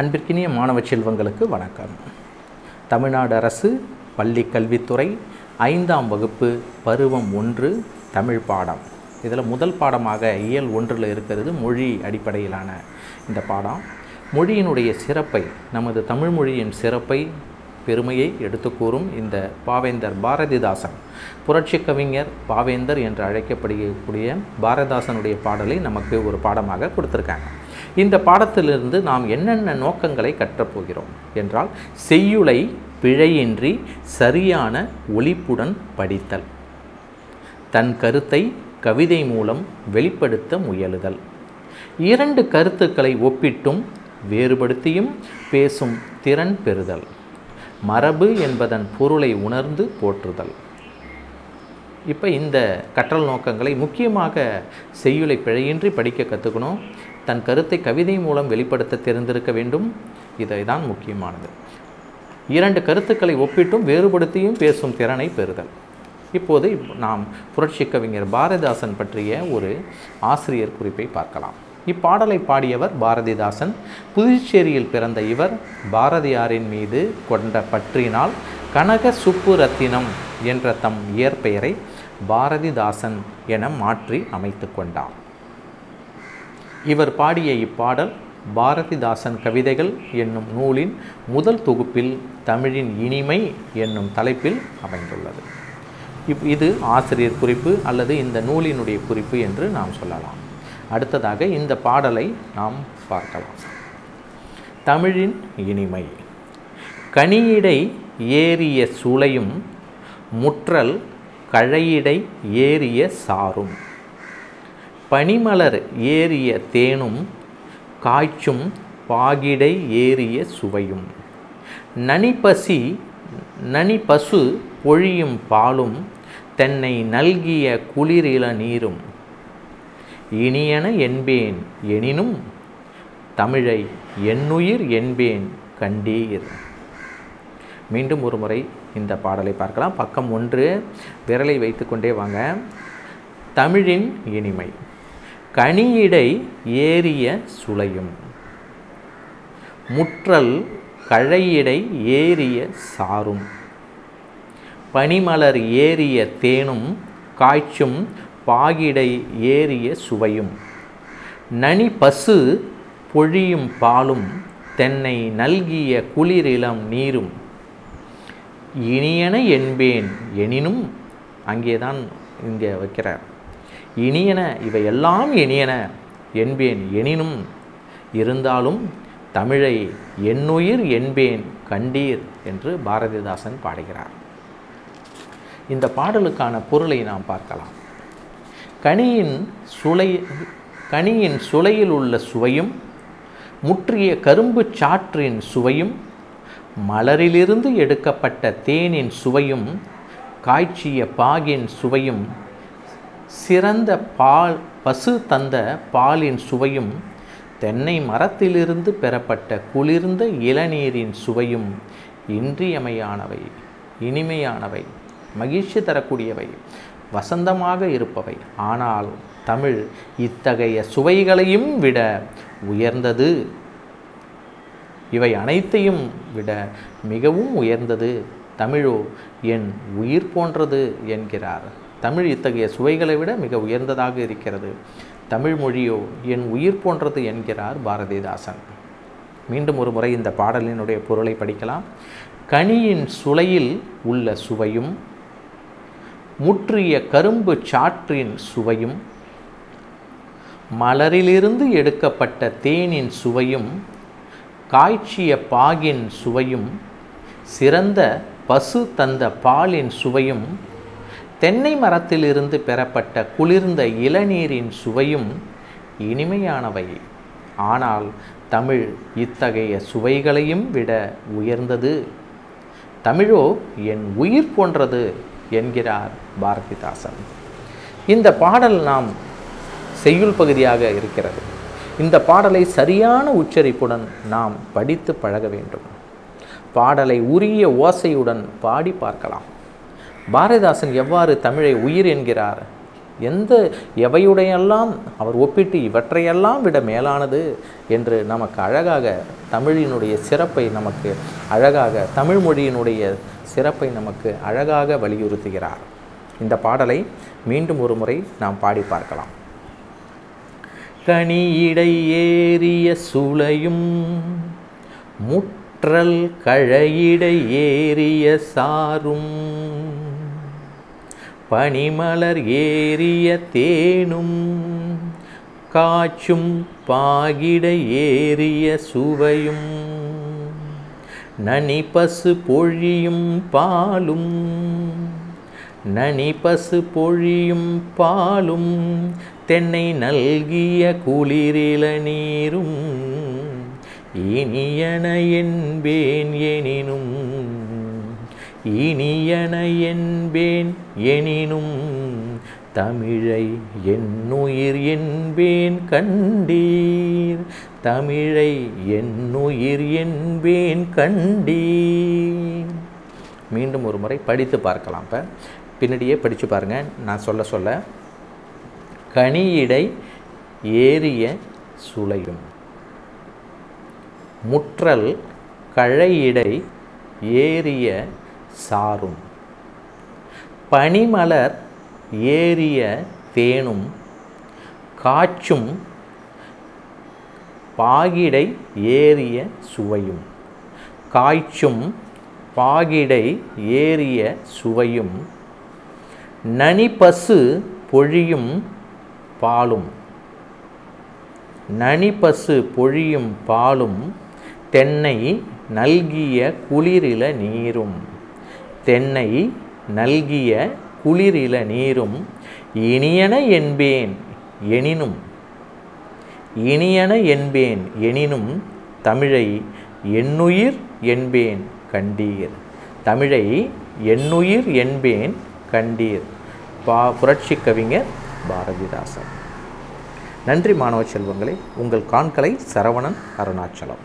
அன்பிற்கினிய மாணவ செல்வங்களுக்கு வணக்கம். தமிழ்நாடு அரசு பள்ளி கல்வித்துறை ஐந்தாம் வகுப்பு பருவம் ஒன்று தமிழ் பாடம். இதில் முதல் பாடமாக இயல் ஒன்றில் இருக்கிறது மொழி அடிப்படையிலான இந்த பாடம். மொழியினுடைய சிறப்பை நமது தமிழ்மொழியின் சிறப்பை பெருமையை எடுத்து கூறும் இந்த பாவேந்தர் பாரதிதாசன். புரட்சி கவிஞர் பாவேந்தர் என்று அழைக்கப்படக்கூடிய பாரதிதாசனுடைய பாடலை நமக்கு ஒரு பாடமாக கொடுத்துருக்காங்க. இந்த பாடத்திலிருந்து நாம் என்னென்ன நோக்கங்களை கற்றப்போகிறோம் என்றால் செய்யுளை பிழையின்றி சரியான ஒழிப்புடன் படித்தல். தன் கருத்தை கவிதை மூலம் வெளிப்படுத்த முயலுதல். இரண்டு கருத்துக்களை ஒப்பிட்டும் வேறுபடுத்தியும் பேசும் திறன் பெறுதல். மரபு என்பதன் பொருளை உணர்ந்து போற்றுதல். இப்போ இந்த கற்றல் நோக்கங்களை முக்கியமாக செய்யுளை பிழையின்றி படிக்க கற்றுக்கணும் தன் கருத்தை கவிதை மூலம் வெளிப்படுத்த தெரிந்திருக்க வேண்டும். இதை தான் முக்கியமானது. இரண்டு கருத்துக்களை ஒப்பிட்டும் வேறுபடுத்தியும் பேசும் திறனை பெறுதல். இப்போது நாம் புரட்சி கவிஞர் பாரதிதாசன் பற்றிய ஒரு ஆசிரியர் குறிப்பை பார்க்கலாம். இப்பாடலை பாடியவர் பாரதிதாசன். புதுச்சேரியில் பிறந்த இவர் பாரதியாரின் மீது கொண்ட பற்றினால் கனக சுப்புரத்தினம் என்ற தம் இயற்பெயரை பாரதிதாசன் என மாற்றி அமைத்து கொண்டார். இவர் பாடிய இப்பாடல் பாரதிதாசன் கவிதைகள் என்னும் நூலின் முதல் தொகுப்பில் தமிழின் இனிமை என்னும் தலைப்பில் அமைந்துள்ளது. இப் இது ஆசிரியர் குறிப்பு அல்லது இந்த நூலினுடைய குறிப்பு என்று நாம் சொல்லலாம். அடுத்ததாக இந்த பாடலை நாம் பார்க்கலாம். தமிழின் இனிமை. கனியிடை ஏறிய சுளையும் முற்றல் கழையிடை ஏறிய சாரும். பனிமலர் ஏறிய தேனும் காய்ச்சும் பாகிடை ஏறிய சுவையும். நனிப்பசி நனிப்பசு பொழியும் பாலும் தென்னை நல்கிய குளிரில நீரும். இனியன என்பேன் எனினும் தமிழை என்னுயிர் என்பேன் கண்டீர். மீண்டும் ஒரு முறை இந்த பாடலை பார்க்கலாம். பக்கம் ஒன்று விரலை வைத்துக்கொண்டே வாங்க. தமிழின் இனிமை. கனியிடை ஏறிய சுளையும். முற்றல் கழையிடை ஏறிய சாரும். பனிமலர் ஏறிய தேனும். காய்ச்சும் பாகிடை ஏறிய சுவையும் நனி பசு பொழியும் பாலும் தென்னை நல்கிய குளிரிளம் நீரும். இனியன என்பேன் எனினும் அங்கேதான் இங்கே வைக்கிறார். இனியன இவையெல்லாம் இனியன என்பேன் எனினும் இருந்தாலும் தமிழை என்னுயிர் என்பேன் கண்டீர் என்று பாரதிதாசன் பாடுகிறார். இந்த பாடலுக்கான பொருளை நாம் பார்க்கலாம். கனியின் சுளை கனியின் சுளையில் உள்ள சுவையும் முற்றிய கரும்பு சாற்றின் சுவையும் மலரிலிருந்து எடுக்கப்பட்ட தேனின் சுவையும் காய்ச்சிய பாகின் சுவையும் சிறந்த பால் பசு தந்த பாலின் சுவையும் தென்னை மரத்திலிருந்து பெறப்பட்ட குளிர்ந்த இளநீரின் சுவையும் இன்றியமையானவை இனிமையானவை மகிழ்ச்சி தரக்கூடியவை. வசந்தமாக இருப்பவை. ஆனால் தமிழ் இத்தகைய சுவைகளையும் விட உயர்ந்தது. இவை அனைத்தையும் விட மிகவும் உயர்ந்தது. தமிழோ என் உயிர் போன்றது என்கிறார். தமிழ் இத்தகைய சுவைகளை விட மிக உயர்ந்ததாக இருக்கிறது. தமிழ் மொழியோ என் உயிர் போன்றது என்கிறார் பாரதிதாசன். மீண்டும் ஒரு முறை இந்த பாடலினுடைய பொருளை படிக்கலாம். கனியின் சுளையில் உள்ள சுவையும் முற்றிய கரும்பு சாற்றின் சுவையும் மலரிலிருந்து எடுக்கப்பட்ட தேனின் சுவையும் காய்ச்சிய பாகின் சுவையும் சிறந்த பசு தந்த பாலின் சுவையும் தென்னை மரத்திலிருந்து பெறப்பட்ட குளிர்ந்த இளநீரின் சுவையும் இனிமையானவை. ஆனால் தமிழ் இத்தகைய சுவைகளையும் விட உயர்ந்தது. தமிழோ என் உயிர் போன்றது. என்கிறார் பாரதிதாசன். இந்த பாடல் நாம் செய்யுள் பகுதியாக இருக்கிறது. இந்த பாடலை சரியான உச்சரிப்புடன் நாம் படித்து பழக வேண்டும். பாடலை உரிய ஓசையுடன் பாடி பார்க்கலாம். பாரதிதாசன் எவ்வாறு தமிழை உயிர் என்கிறார்? எந்த எவையுடையெல்லாம் அவர் ஒப்பிட்டு இவற்றையெல்லாம் விட மேலானது என்று நமக்கு அழகாக தமிழினுடைய சிறப்பை நமக்கு அழகாக தமிழ் மொழியினுடைய சிறப்பை நமக்கு அழகாக வலியுறுத்துகிறார். இந்த பாடலை மீண்டும் ஒரு முறை நாம் பாடி பார்க்கலாம். கனியிடை ஏறிய சுளையும் முற்றல் கழையிடை ஏறிய சாரும் பனிமலர் ஏறிய தேனும் காச்சும் பாகிட ஏறிய சுவையும் நனி பசு பொழியும் பாலும் நனி பசு பொழியும் பாலும் தென்னை நல்கிய குளிரில நீரும் இனியன என்பேன் எனினும் இனியன என்பேன் எனினும். தமிழை என்னுயிர் என்பேன் கண்டீர். தமிழை என்னுயிர் என்பேன் கண்டீர். மீண்டும் ஒரு முறை படித்து பார்க்கலாம் இப்போ. பின்னாடியே படித்து பாருங்கள் நான் சொல்ல சொல்ல. கனியிடை ஏறிய சுளையும். முற்றல் கழையிடை ஏறிய சாரும். பனிமலர் ஏறிய தேனும் காச்சும் பாகிடை ஏறிய சுவையும். காய்ச்சும் பாகிடை ஏறிய சுவையும். நனிபசு பொழியும் பாலும். நனிபசு பொழியும் பாலும் தென்னை நல்கிய குளிரில நீரும். தென்னை நல்கிய குளிரில நீரும் இனியன என்பேன் எனினும் இனியன என்பேன் எனினும் தமிழை என்னுயிர் என்பேன் கண்டீர். தமிழை என்னுயிர் என்பேன் கண்டீர். பா புரட்சி கவிஞர் பாரதிதாசன். நன்றி மாணவ செல்வங்களே உங்கள் காண்களை சரவணன் அருணாச்சலம்.